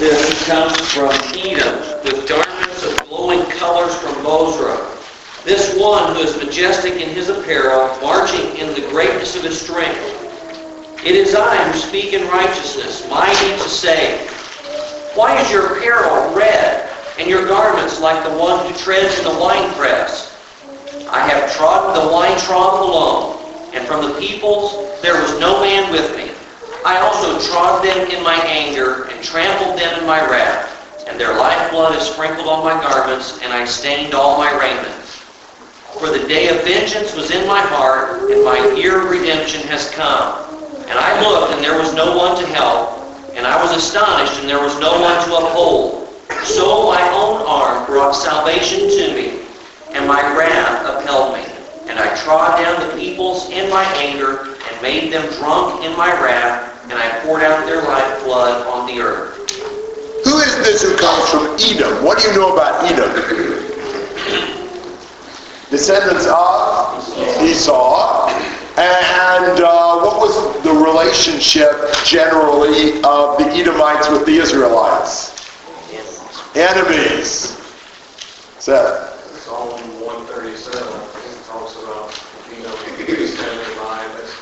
This comes from Edom, with garments of glowing colors from Bozrah. This one who is majestic in his apparel, marching in the greatness of his strength. It is I who speak in righteousness, mighty to save. Why is your apparel red, and your garments like the one who treads in the winepress? I have trodden the wine trough alone, and from the peoples there was no man with me. I also trod them in my anger, and trampled them in my wrath. And their lifeblood is sprinkled on my garments, and I stained all my raiment. For the day of vengeance was in my heart, and my year of redemption has come. And I looked, and there was no one to help, and I was astonished, and there was no one to uphold. So my own arm brought salvation to me, and my wrath upheld me. And I trod down the peoples in my anger, and made them drunk in my wrath, and I poured out their lifeblood on the earth. Who is this who comes from Edom? What do you know about Edom? descendants of Esau. And uh, what was the relationship generally of the Edomites with the Israelites? Enemies. Seth. Psalm 137 talks about, you know, standing by, that's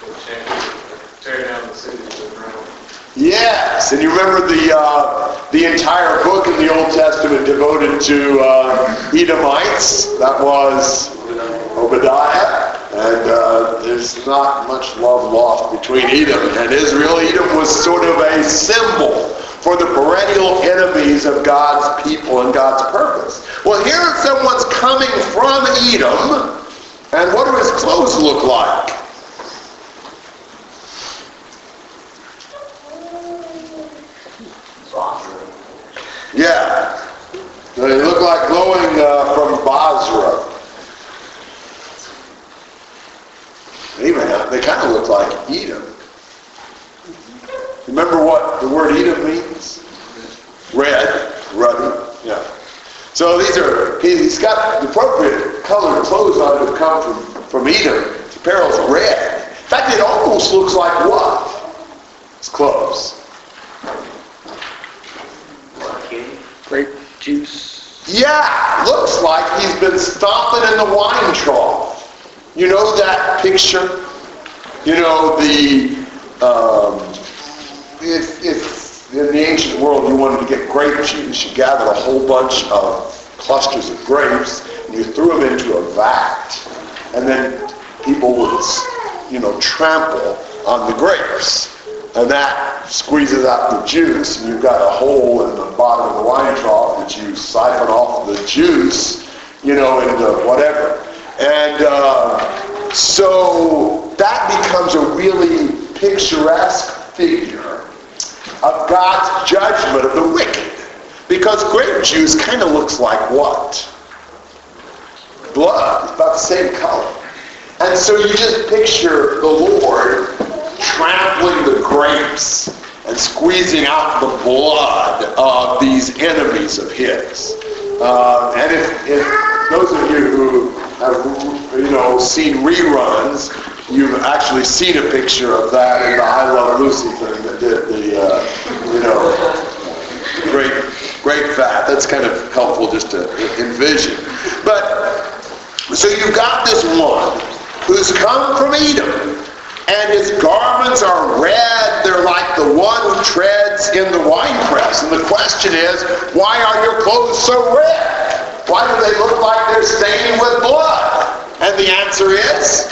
tear down the city to the ground. Yes, and you remember the uh, the entire book in the Old Testament devoted to uh, Edomites. That was Obadiah, and uh, there's not much love lost between Edom and Israel. Edom was sort of a symbol for the perennial enemies of God's people and God's purpose. Well, here someone's coming from Edom, and what do his clothes look like? Yeah. They look like glowing uh, from Bozrah. Amen. They kind of look like Edom. Remember what the word Edom means? Red, ruddy. Yeah. So these are, he's got the appropriate colored clothes on to come from, from Edom. His apparel's red. In fact, it almost looks like what? It's clothes. Grape juice. Yeah, looks like he's been stomping in the wine trough. You know that picture? You know, the, um, if, if in the ancient world you wanted to get grape juice, you gathered a whole bunch of clusters of grapes and you threw them into a vat. And then people would, you know, trample on the grapes. And that squeezes out the juice, and you've got a hole in the bottom of the wine trough that you siphon off the juice, you know, into whatever. And uh, so that becomes a really picturesque figure of God's judgment of the wicked. Because grape juice kind of looks like what? Blood. About the same color. And so you just picture the Lord trampling the grapes and squeezing out the blood of these enemies of his. Uh, and if, if those of you who have, you know, seen reruns, you've actually seen a picture of that in the I Love Lucy thing that did the, uh, you know, great, great fat. That's kind of helpful just to envision. But, so you've got this one who's come from Edom, and his garments are red. They're like the one who treads in the winepress. And the question is, why are your clothes so red? Why do they look like they're stained with blood? And the answer is?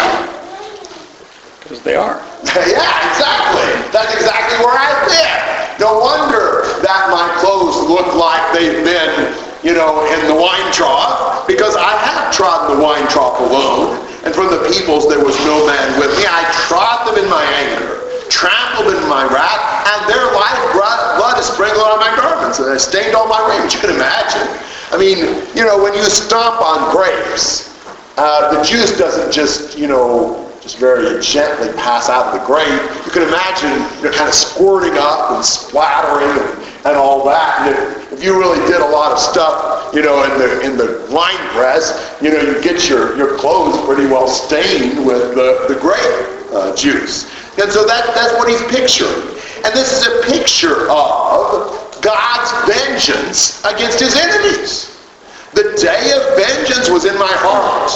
Because they are. yeah, exactly. That's exactly where I've been. No wonder that my clothes look like they've been, you know, in the wine trough, because I have trodden the wine trough alone, and from the peoples there was no man with me. I trod them in my anger, trampled them in my wrath, and their life blood is sprinkled on my garments, and I stained all my raiment. You can imagine. I mean, you know, when you stomp on grapes, uh, the juice doesn't just, you know, just very gently pass out of the grape. You can imagine, you know, kind of squirting up and splattering and, and all that. And if, if, you really did a lot of stuff, you know, in the in the wine press, you know, you get your, your clothes pretty well stained with the, the grape uh, juice. And so that, that's what he's picturing. And this is a picture of God's vengeance against his enemies. The day of vengeance was in my heart.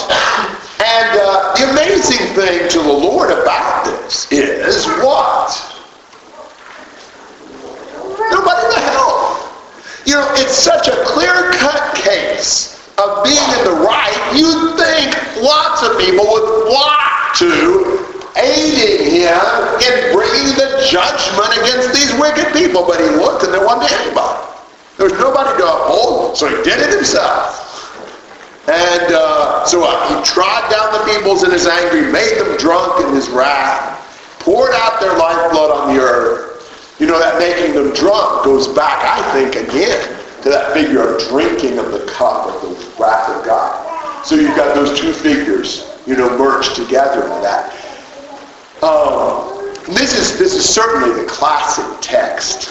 And uh, the amazing thing to the Lord about this is what? Nobody in the hell. You know, it's such a clear-cut case of being in the right. You'd think lots of people would flock to aiding him in bringing the judgment against these wicked people. But he looked and there wasn't anybody. There was nobody to uphold, so he did it himself. And uh, so uh, he trod down the peoples in his anger, made them drunk in his wrath, poured out their lifeblood on the earth. You know, that making them drunk goes back, I think, again, to that figure of drinking of the cup of the wrath of God. So you've got those two figures, you know, merged together in that. Um, this is this is certainly the classic text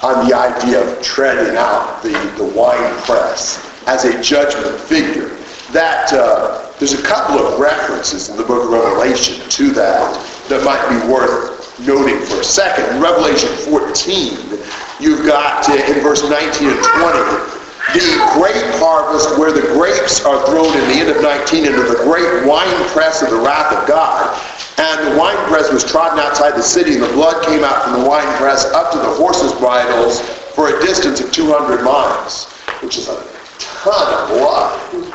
on the idea of treading out the, the wine press as a judgment figure. That uh, there's a couple of references in the book of Revelation to that that might be worth noting for a second. In Revelation 14, you've got uh, in verse 19 and 20 the great harvest where the grapes are thrown in the end of 19 into the great wine press of the wrath of God. And the wine press was trodden outside the city, and the blood came out from the wine press up to the horses' bridles for a distance of 200 miles, which is a ton of blood.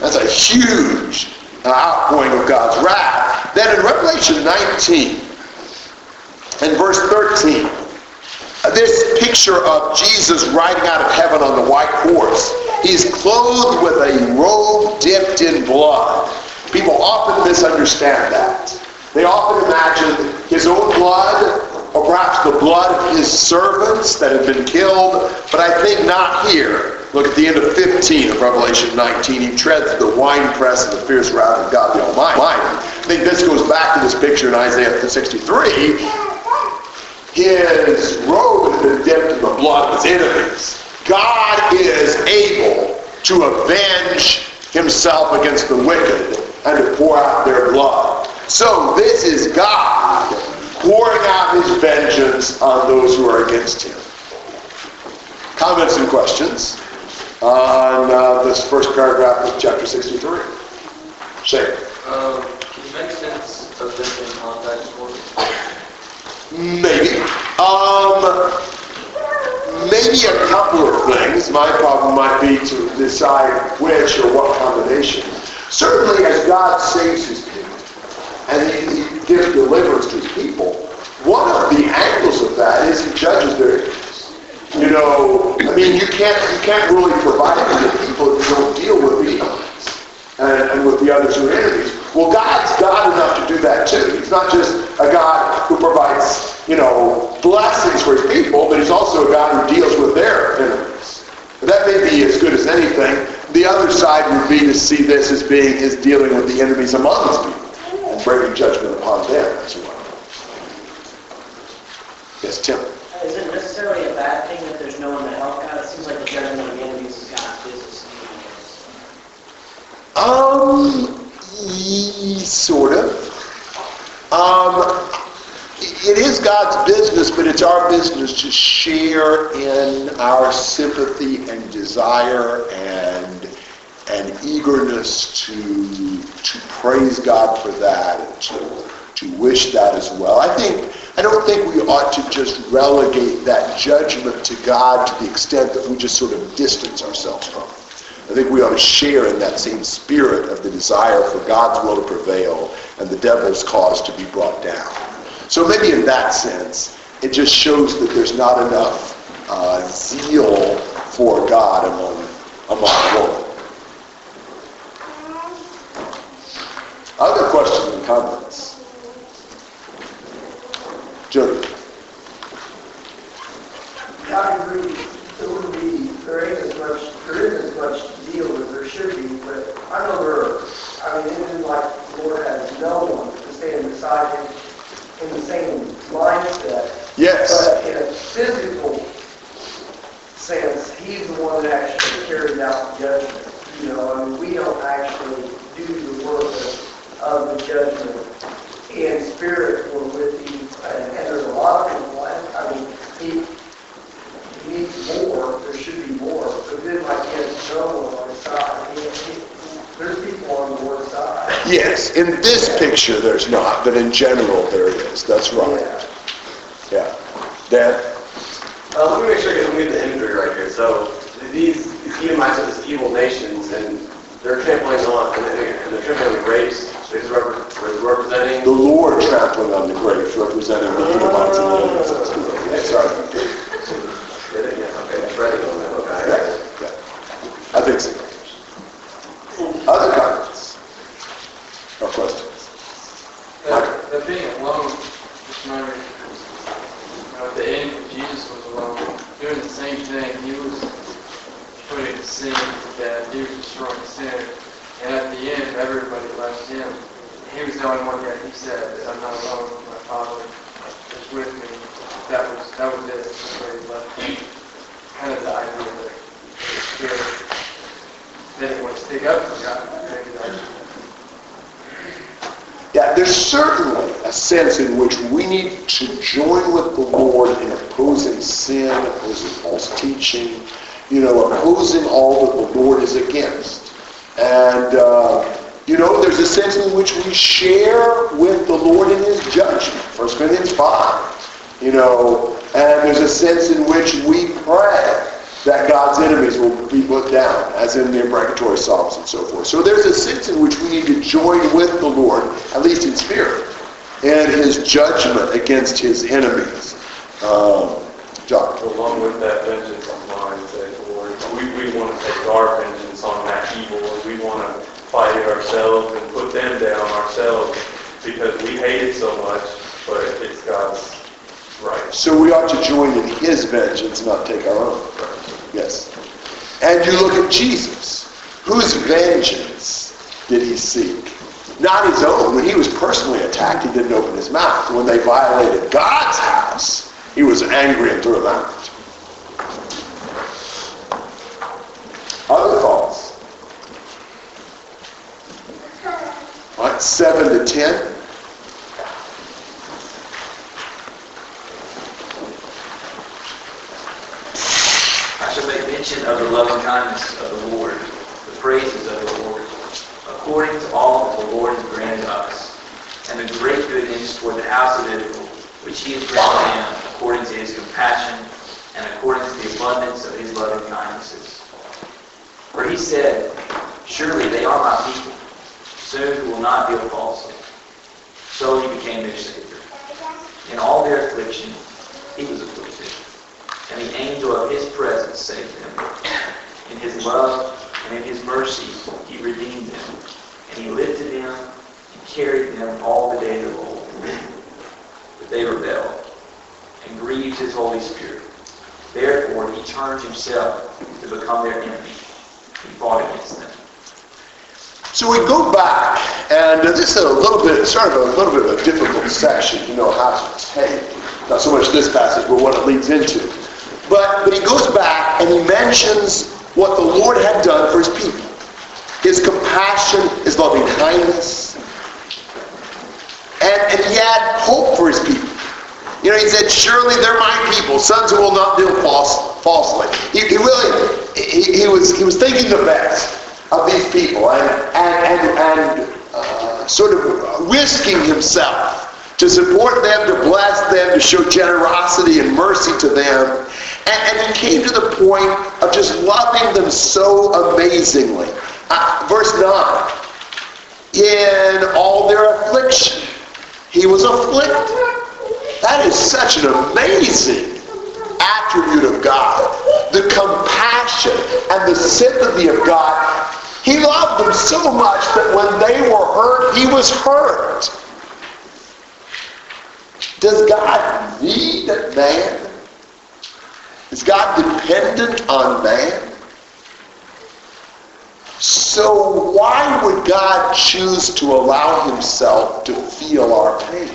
That's a huge outpouring of God's wrath. Then in Revelation 19 and verse 13, this picture of Jesus riding out of heaven on the white horse. He's clothed with a robe dipped in blood. People often misunderstand that. They often imagine his own blood or perhaps the blood of his servants that have been killed, but I think not here. Look at the end of 15 of Revelation 19. He treads the winepress of the fierce wrath of God the Almighty. I think this goes back to this picture in Isaiah 63 his robe has been dipped in the blood of his enemies. God is able to avenge himself against the wicked and to pour out their blood. So this is God pouring out his vengeance on those who are against him. Comments and questions on uh, this first paragraph of chapter 63? Shane. Um, can you make sense of this in context for? Maybe. Um, maybe a couple of things. My problem might be to decide which or what combination. Certainly, as God saves his people and he, he gives deliverance to his people, one of the angles of that is he judges their enemies. You know, I mean, you can't you can't really provide for the people if you don't deal with the enemies and, and with the others who are enemies. Well, God's God enough to do that too. He's not just a God who provides, you know, blessings for his people, but he's also a God who deals with their enemies. That may be as good as anything. The other side would be to see this as being his dealing with the enemies among his people and bringing judgment upon them as well. Yes, Tim. Is it necessarily a bad thing that there's no one to help God? It seems like the judgment of the enemies is God's business. Um, sort of. Um, it is God's business, but it's our business to share in our sympathy and desire and and eagerness to to praise God for that and to to wish that as well. I think I don't think we ought to just relegate that judgment to God to the extent that we just sort of distance ourselves from it. I think we ought to share in that same spirit of the desire for God's will to prevail and the devil's cause to be brought down. So maybe in that sense, it just shows that there's not enough uh, zeal for God among among world. Other questions and comments? Jody. I agree, there would be, there ain't as much, there isn't as much deal as there should be, but I know there, are- I mean, it isn't like the Lord has no one to stand beside him in the same mindset. Yes. But in a physical sense, he's the one that actually carries out the judgment. You know, I mean, we don't actually do the work of, of the judgment in spirit or with the, and and there's a lot of people, I I mean, he, needs more, there should be more. But then like he has no one on his side. He- he- There's people on the Lord's side. Yes, in this picture, there's not, but in general, there is. That's right. Yeah. Dan? Uh, let me make sure I get the imagery right here. So these Edomites are these evil nations, and they're trampling on, and they're, trampling on the grapes. They're representing. The Lord trampling on the grapes, representing the Edomites and the Edomites. That's right. Yeah, okay, it's ready on that. Okay, I got it. Yeah. I think so. Other comments? Or questions? That, that being alone, just remember, you know, at the end, Jesus was alone, doing the same thing. He was putting sin to death. He was destroying sin. And at the end, everybody left him. He was the he said that I'm not alone. My Father is with me. That was that was it. That's where he left him. Kind of the idea that the Spirit didn't want to stick up for God. Yeah, there's certainly a sense in which we need to join with the Lord in opposing sin, opposing false teaching, you know, opposing all that the Lord is against. And, uh, you know, there's a sense in which we share with the Lord in his judgment. 1 Corinthians 5, you know, and there's a sense in which we pray that God's enemies will be put down, as in the imprecatory psalms and so forth. So there's a sense in which we need to join with the Lord, at least in spirit, in his judgment against his enemies. Um, John? Along with that vengeance on mine, says the Lord, we, we want to take our vengeance on that evil, we want to fight it ourselves and put them down ourselves, because we hate it so much, but it's God's right. So we ought to join in his vengeance, not take our own. Yes. And you look at Jesus. Whose vengeance did he seek? Not his own. When he was personally attacked, he didn't open his mouth. When they violated God's house, he was angry and threw them out. Other thoughts? 7 to 10. I shall make mention of the loving kindness of the Lord, the praises of the Lord, according to all that the Lord has granted us, and the great goodness toward the house of Israel, which he has granted them according to his compassion and according to the abundance of his loving kindnesses. For he said, Surely they are my people, soon who will not deal falsely. So he became their Savior. In all their affliction, he was afflicted and the angel of his presence saved them. In his love and in his mercy he redeemed them, and he lifted them and carried them all the days of old. But they rebelled and grieved his Holy Spirit. He turned himself to become their enemy. He fought against them. So we go back, and this is a little bit, sort of a little bit of a difficult section to know how to take. Not so much this passage, but what it leads into. But, but he goes back and he mentions what the Lord had done for his people. His compassion, his loving kindness. And, and he had hope for his people. You know, he said, surely they're my people, sons who will not deal false, falsely. He, he really, he, he, was, he was thinking the best of these people and, and, and, and uh, sort of risking himself to support them, to bless them, to show generosity and mercy to them. And, and he came to the point of just loving them so amazingly. Uh, verse 9. In all their affliction, he was afflicted. That is such an amazing attribute of God. The compassion and the sympathy of God. He loved them so much that when they were hurt, he was hurt. Does God need man? Is God dependent on man? So why would God choose to allow himself to feel our pain?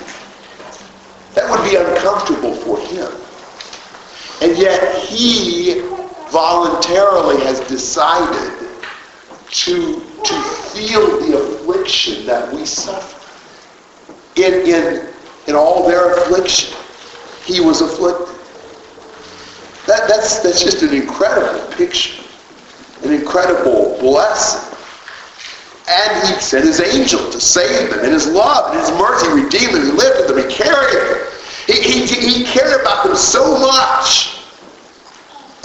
That would be uncomfortable for him. And yet he voluntarily has decided to, to feel the affliction that we suffer. In, in, in all their affliction, he was afflicted. That, that's, that's just an incredible picture, an incredible blessing. And he sent his angel to save them in his love and his mercy, redeemed them. He with them. He carried them. He, he, he cared about them so much.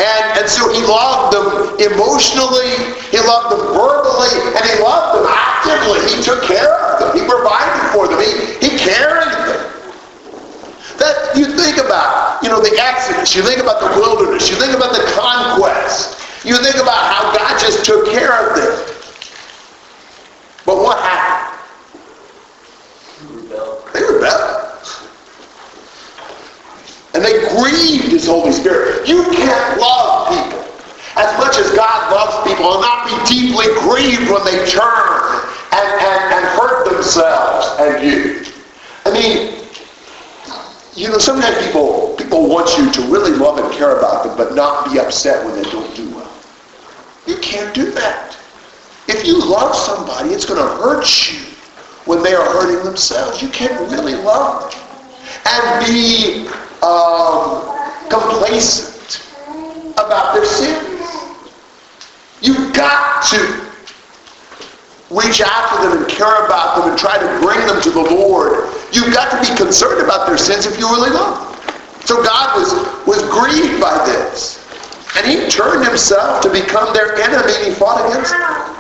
And, and so he loved them emotionally, he loved them verbally, and he loved them actively. He took care of them. He provided for them. He, he carried them. That you think about, you know, the Exodus, you think about the wilderness, you think about the conquest, you think about how God just took care of them. But what happened? They rebelled. And they grieved his Holy Spirit. You can't love people as much as God loves people and not be deeply grieved when they turn and, and, and hurt themselves and you. I mean, you know, sometimes people people want you to really love and care about them, but not be upset when they don't do well. You can't do that. If you love somebody, it's going to hurt you when they are hurting themselves. You can't really love and be um, complacent about their sins. You've got to reach out to them and care about them and try to bring them to the Lord. You've got to be concerned about their sins if you really love them. So God was, was grieved by this. And he turned himself to become their enemy and he fought against them.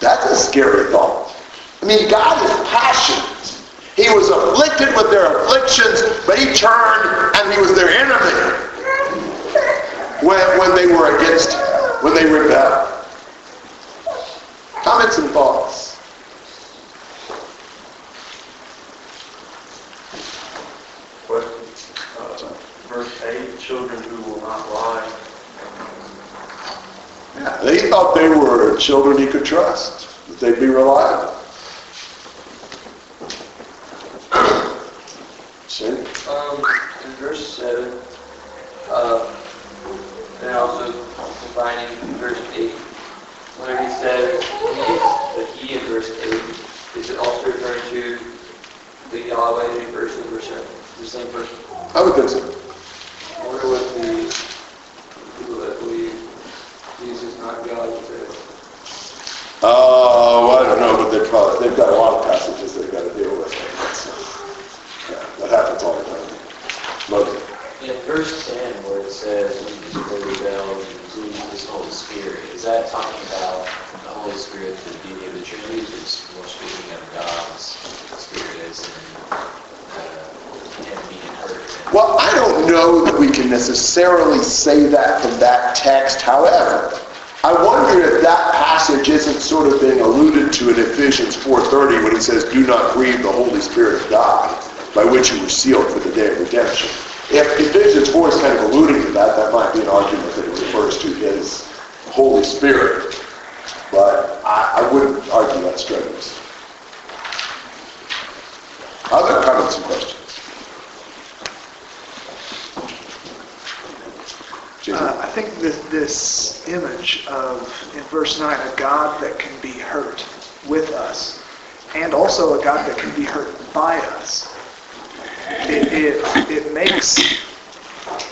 That's a scary thought. I mean, God is passionate. He was afflicted with their afflictions, but he turned and he was their enemy when, when they were against him, when they rebelled. Comments and thoughts? Uh, verse 8, children who will not lie. Yeah, they thought they were children he could trust, that they'd be reliable. See? Um, in verse seven, uh, and also combining verse eight, where he says, he, the he in verse eight, is it also referring to the Yahweh in verse in verse seven, the same person? I would think so. I wonder what the people that believe Jesus is not God say. Oh, I don't know, but they probably, they've got a lot of passages they've got to deal with. So, yeah, that happens all the time. Most, In verse 10, where it says, "When you disobey rebelled, you grieve His Holy Spirit," is that talking about the Holy Spirit, the being of the Trinity, or is more speaking of God's Spirit as in uh, Him being hurt? well, I don't know that we can necessarily say that from that text. However, I wonder if that passage isn't sort of being alluded to in Ephesians 4.30 when he says, do not grieve the Holy Spirit of God, by which you were sealed for the day of redemption. If Ephesians 4 is kind of alluding to that, that might be an argument that it refers to his Holy Spirit. But I, I wouldn't argue that strenuously. Other comments and questions? Jason? Uh, I think this, this image of, in verse 9, a God that can be hurt with us, and also a God that can be hurt by us, it, it, it makes,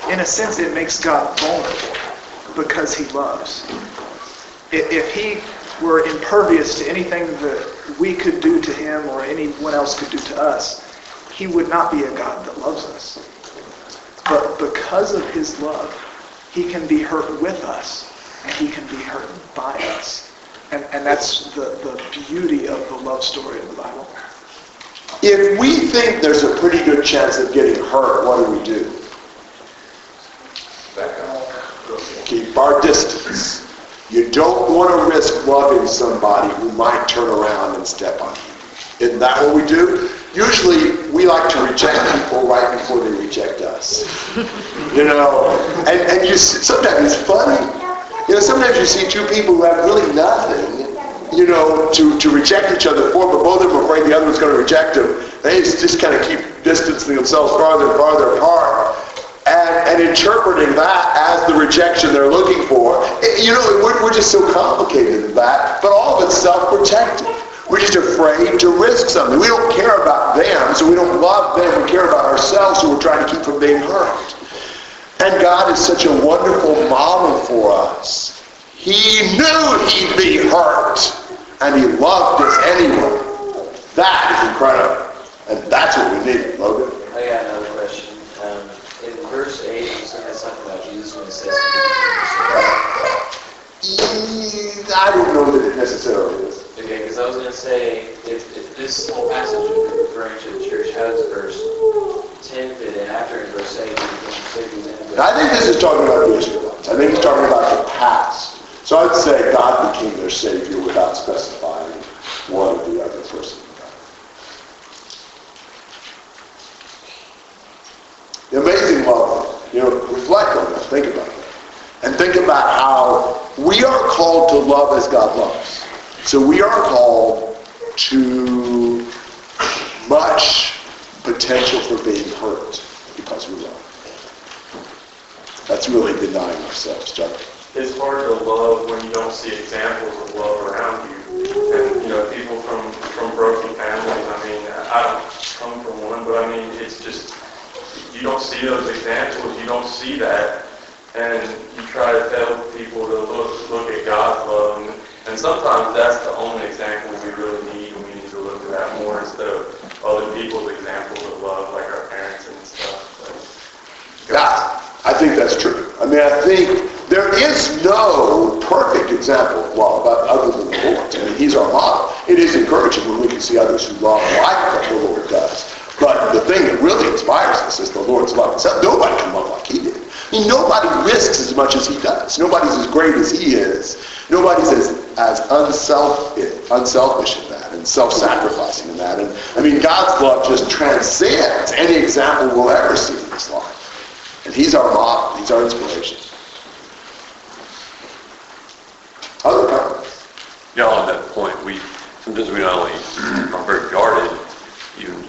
in a sense, it makes God vulnerable because he loves. If, if he were impervious to anything that we could do to him or anyone else could do to us, he would not be a God that loves us. But because of his love, he can be hurt with us, and he can be hurt by us. And, and that's the, the beauty of the love story of the Bible. If we think there's a pretty good chance of getting hurt, what do we do? Keep our distance. You don't want to risk loving somebody who might turn around and step on you. Isn't that what we do? Usually, we like to reject people right before they reject us. You know, and, and you sometimes it's funny. You know, sometimes you see two people who have really nothing, you know, to, to reject each other for, but both of them are afraid the other one's going to reject them. They just kind of keep distancing themselves farther and farther apart. And, and interpreting that as the rejection they're looking for. You know, we're, we're just so complicated in that, but all of it's self-protective. We're just afraid to risk something. We don't care about them, so we don't love them. We care about ourselves, so we're trying to keep from being hurt. And God is such a wonderful model for us. He knew he'd be hurt, and he loved us anyway. That is incredible. And that's what we need, Logan. I got another question. Um, in verse 8, you said something about Jesus when he says, I don't know that it necessarily is. Okay, because I was going to say, if, if this whole passage is referring to the church, how does verse 10 fit in after in verse 8? I think this is talking about the Israelites. I think he's talking about the past. So I'd say God became their Savior without specifying one or the other person. The amazing love, you know, reflect on that, think about that. And think about how we are called to love as God loves. So we are called to much potential for being hurt because we love. That's really denying ourselves, Chuck. It's hard to love when you don't see examples of love around you. And, you know, people from, from broken families, I mean, I don't come from one, but I mean, it's just, you don't see those examples, you don't see that. And you try to tell people to look, look at God's love. And, and sometimes that's the only example we really need, and we need to look at that more instead of other people's examples of love, like our parents and stuff. Yeah, I think that's true. I mean, I think there is no perfect example of love but other than the Lord's. I mean, He's our model. It is encouraging when we can see others who love like the Lord does. But the thing that really inspires us is the Lord's love itself. Nobody can love like He did. I mean, nobody risks as much as He does. Nobody's as great as He is. Nobody's as, as unself, unselfish in that and self-sacrificing in that. And I mean, God's love just transcends any example we'll ever see in this life. And he's our model. He's our inspiration. Other comments? Yeah, on that point, we, sometimes we not only are very guarded, even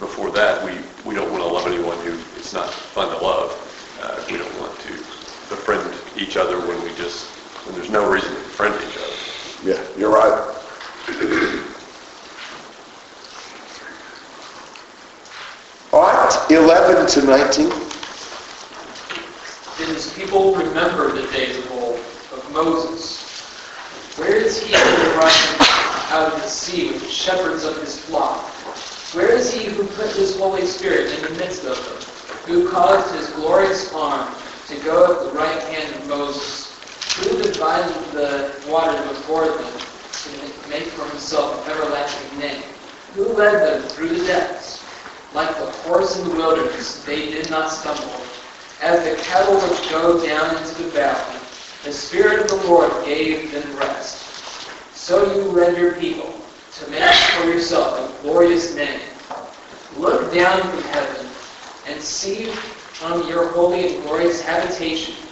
before that, we, we don't want to love anyone who it's not fun to love. Uh, we don't want to befriend each other when we just, when there's no reason to befriend each other. Yeah, you're right. All right, 11 to 19. Did his people remember the days of old, of Moses? Where is he who brought them out of the sea with the shepherds of his flock? Where is he who put his Holy Spirit in the midst of them, who caused his glorious arm to go at the right hand of Moses? Who divided the water before them to make for himself an everlasting name? Who led them through the depths? Like the horse in the wilderness, they did not stumble. As the cattle which go down into the valley, the Spirit of the Lord gave them rest. So you led your people to make for yourself a glorious name. Look down from heaven and see from your holy and glorious habitation.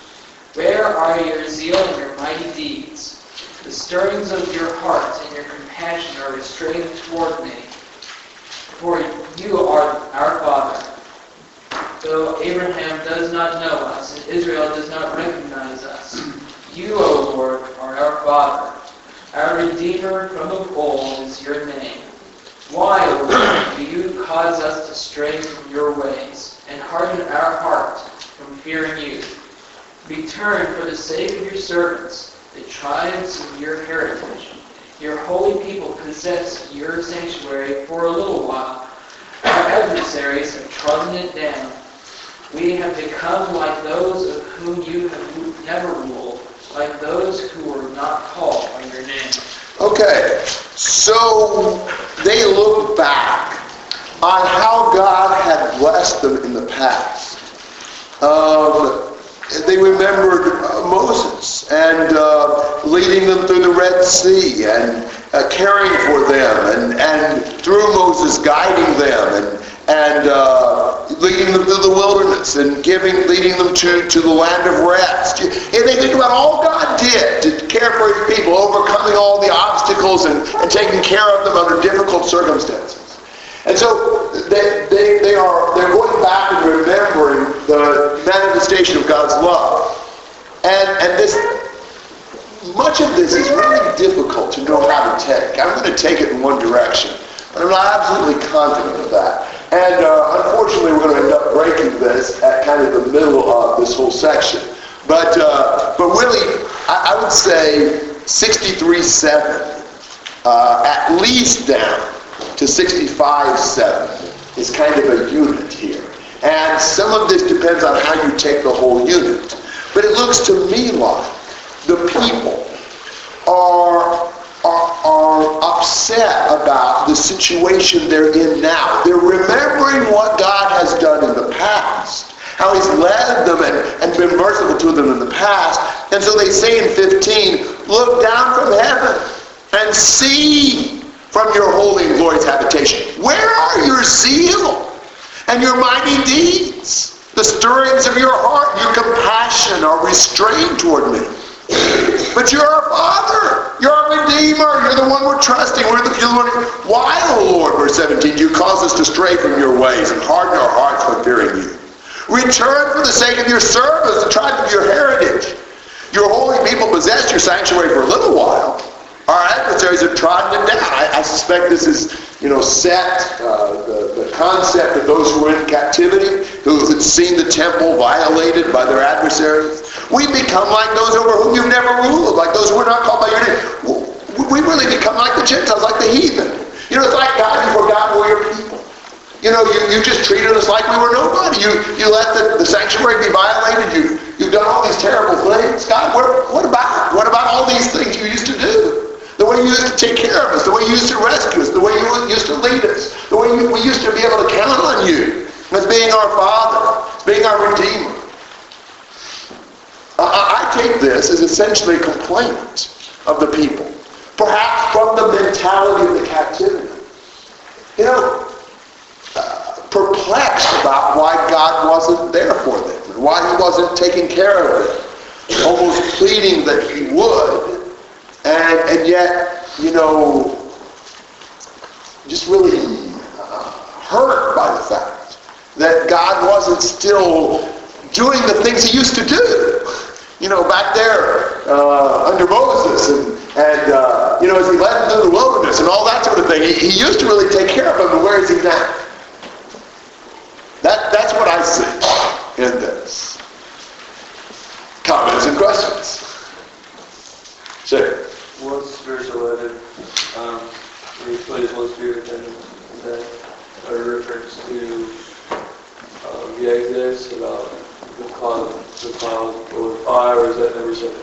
Where are your zeal and your mighty deeds? The stirrings of your heart and your compassion are restrained toward me. For you are our Father. Though Abraham does not know us and Israel does not recognize us, you, O Lord, are our Father. Our Redeemer from of old is your name. Why, O Lord, do you cause us to stray from your ways and harden our heart from fearing you? Return for the sake of your servants, the tribes of your heritage. Your holy people possess your sanctuary for a little while. Our adversaries have trodden it down. We have become like those of whom you have never ruled, like those who were not called by your name. Okay, so they look back on how God had blessed them in the past. Um, they remembered uh, Moses and uh, leading them through the Red Sea and uh, caring for them and, and through Moses guiding them and, and uh, leading them through the wilderness and giving, leading them to, to the land of rest. And they think about all God did to care for his people, overcoming all the obstacles and, and taking care of them under difficult circumstances. And so they, they, they are they're going back and remembering the manifestation of God's love. And and this much of this is really difficult to know how to take. I'm going to take it in one direction, but I'm not absolutely confident of that. And uh, unfortunately, we're going to end up breaking this at kind of the middle of this whole section. But, uh, but really, I, I would say 63.7, uh, at least down to 65.7 is kind of a unit here. And some of this depends on how you take the whole unit. But it looks to me like the people are, are, are upset about the situation they're in now. They're remembering what God has done in the past, how he's led them and, and been merciful to them in the past. And so they say in 15, look down from heaven and see from your holy and glorious habitation. Where are your zeal and your mighty deeds? The stirrings of your heart, your compassion are restrained toward me. But you're our Father. You're our Redeemer. You're the one we're trusting. We're the, you're the one. Why, O Lord, verse 17, do you cause us to stray from your ways and harden our hearts from fearing you? Return for the sake of your service, the tribe of your heritage. Your holy people possessed your sanctuary for a little while. Our adversaries have trodden it down. I, I suspect this is, you know, set, uh, the, the concept of those who were in captivity, who had seen the temple violated by their adversaries. We become like those over whom you've never ruled, like those who are not called by your name. We really become like the Gentiles, like the heathen. You know, it's like God, you forgot we're your people. You know, you, you just treated us like we were nobody. You, you let the, the sanctuary be violated. You, you've done all these terrible things. God, what, what about? What about all these things you used to do? The way you used to take care of us, the way you used to rescue us, the way you used to lead us, the way we used to be able to count on you as being our Father, being our Redeemer. I, I take this as essentially a complaint of the people, perhaps from the mentality of the captivity. You know, uh, perplexed about why God wasn't there for them and why he wasn't taking care of them, almost pleading that he would, and, and yet, you know, just really hurt by the fact that God wasn't still doing the things he used to do. You know, back there uh, under Moses and, and uh, you know, as he led them through the wilderness and all that sort of thing, he, he used to really take care of them, but where is he now? That, that's what I see in this. Comments and questions? Spiritual letter? Um, when you put Holy Spirit in that a reference to um, the Exodus about the cloud, the cloud or the fire, or is that number 17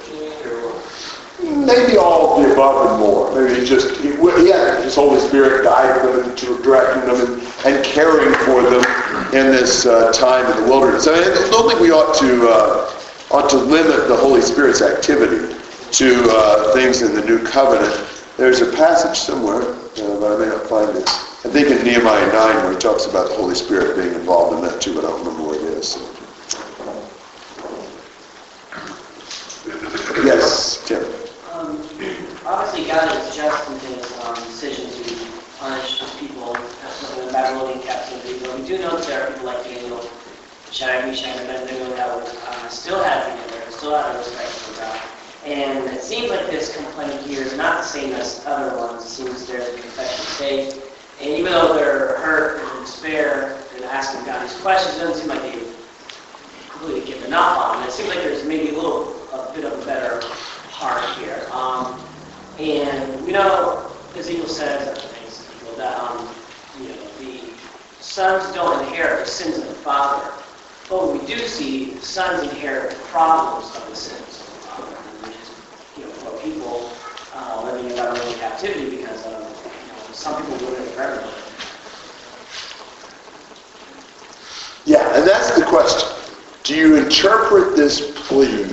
or what? Maybe all of the above and more. Maybe he just, he, he his Holy Spirit guiding them and directing them and, and caring for them in this uh, time in the wilderness. I, mean, I don't think we ought to, uh, ought to limit the Holy Spirit's activity to uh, things in the New Covenant. There's a passage somewhere, uh, but I may not find it. I think in Nehemiah 9 where he talks about the Holy Spirit being involved in that too, but I don't remember where it is. So. Yes, Tim. Um, Obviously, God is just in his um, decision to punish his people in the Babylonian captivity. But we do know that there are people like Daniel, Shadrach, Meshach, and Abednego that uh, still have together, still have a respect for. And it seems like this complaint here is not the same as other ones. It seems there's a confession of faith. And even though they're hurt and in despair and asking God these questions, it doesn't seem like they've completely given up on it. It seems like there's maybe a little, a bit of a better heart here. Um, and we know Ezekiel says, Ezekiel, that um, you know, the sons don't inherit the sins of the father. But we do see sons inherit the problems of the sins of the father. Which is, you know, for people uh, living in Babylonian captivity because of, you know, some people doing it for everybody. Yeah, and that's the question. Do you interpret this plea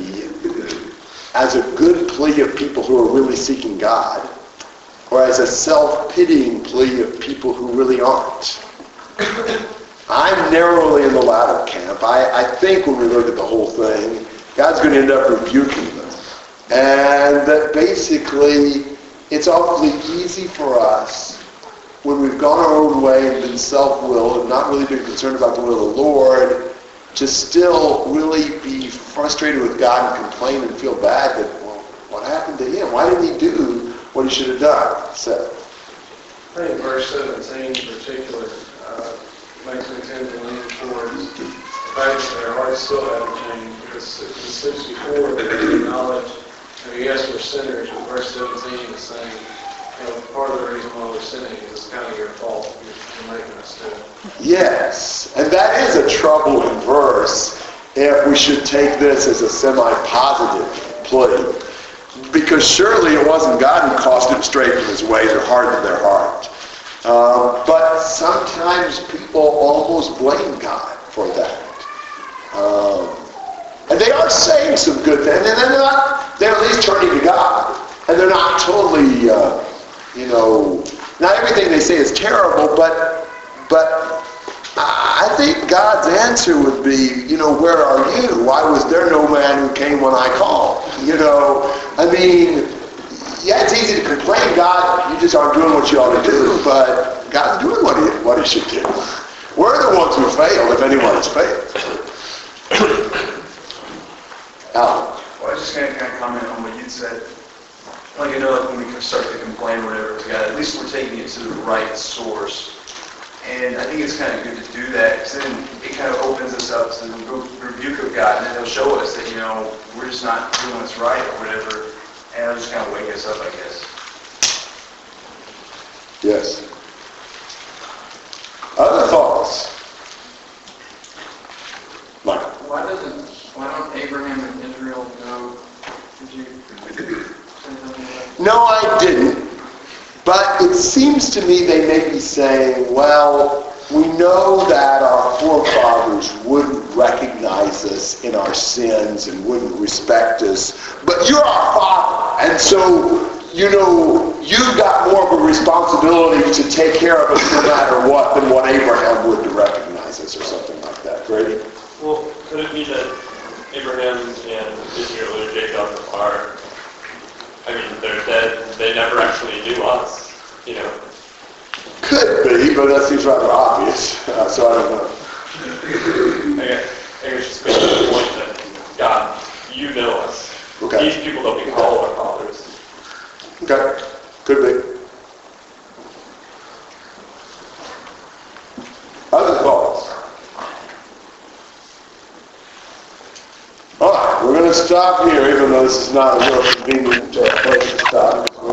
as a good plea of people who are really seeking God, or as a self-pitying plea of people who really aren't? I'm narrowly in the latter camp. I, I think when we look at the whole thing, God's going to end up rebuking them. And that basically, it's awfully easy for us when we've gone our own way and been self-willed and not really been concerned about the will of the Lord, to still really be frustrated with God and complain and feel bad that, well, what happened to him? Why didn't he do what he should have done? So, I think verse 17 in particular, uh, makes me tend to lean towards the fact that our hearts still haven't changed. Because it says before that we acknowledge, I mean, yes, we're sinners, but verse 17 is saying, you know, part of the reason why we're sinning is kind of your fault. You're making us do. Yes, and that is a troubling verse if we should take this as a semi-positive plea. Because surely it wasn't God who caused them straight from his ways or hardened their heart. Uh, but sometimes people almost blame God for that. Um, and they are saying some good things, and they're not, they're at least turning to God. And they're not totally, uh, you know, not everything they say is terrible, but, but I think God's answer would be, you know, where are you? Why was there no man who came when I called? You know, I mean, yeah, it's easy to complain, God, you just aren't doing what you ought to do, but God's doing what he, what he should do. We're the ones who failed, if anyone has failed. Alan? Well, I was just going to kind of comment on what you said. Like, I know, like, when we start to complain or whatever to God, at least we're taking it to the right source. And I think it's kind of good to do that, because then it kind of opens us up to the rebuke of God, and then he'll show us that, you know, we're just not doing what's right or whatever, and it'll just kind of wake us up, I guess. Yes. Other thoughts? Mike? Why doesn't, why don't Abraham and Israel know? Did you say something about No, I didn't. But it seems to me they may be saying, well, we know that our forefathers wouldn't recognize us in our sins and wouldn't respect us, but you're our father. And so, you know, you've got more of a responsibility to take care of us no matter what than what Abraham would to recognize us or something like that. Grady? Well, could it be that Abraham and Israel or Jacob are, I mean, they're dead, they never actually knew us, you know? Could be, but that seems rather obvious, uh, so I don't know. I guess, I guess just making the point that, God, you know us. Okay. These people that we call our fathers. Okay, could be. Other thoughts? All right, we're going to stop here, even though this is not a real convenient uh, place to stop.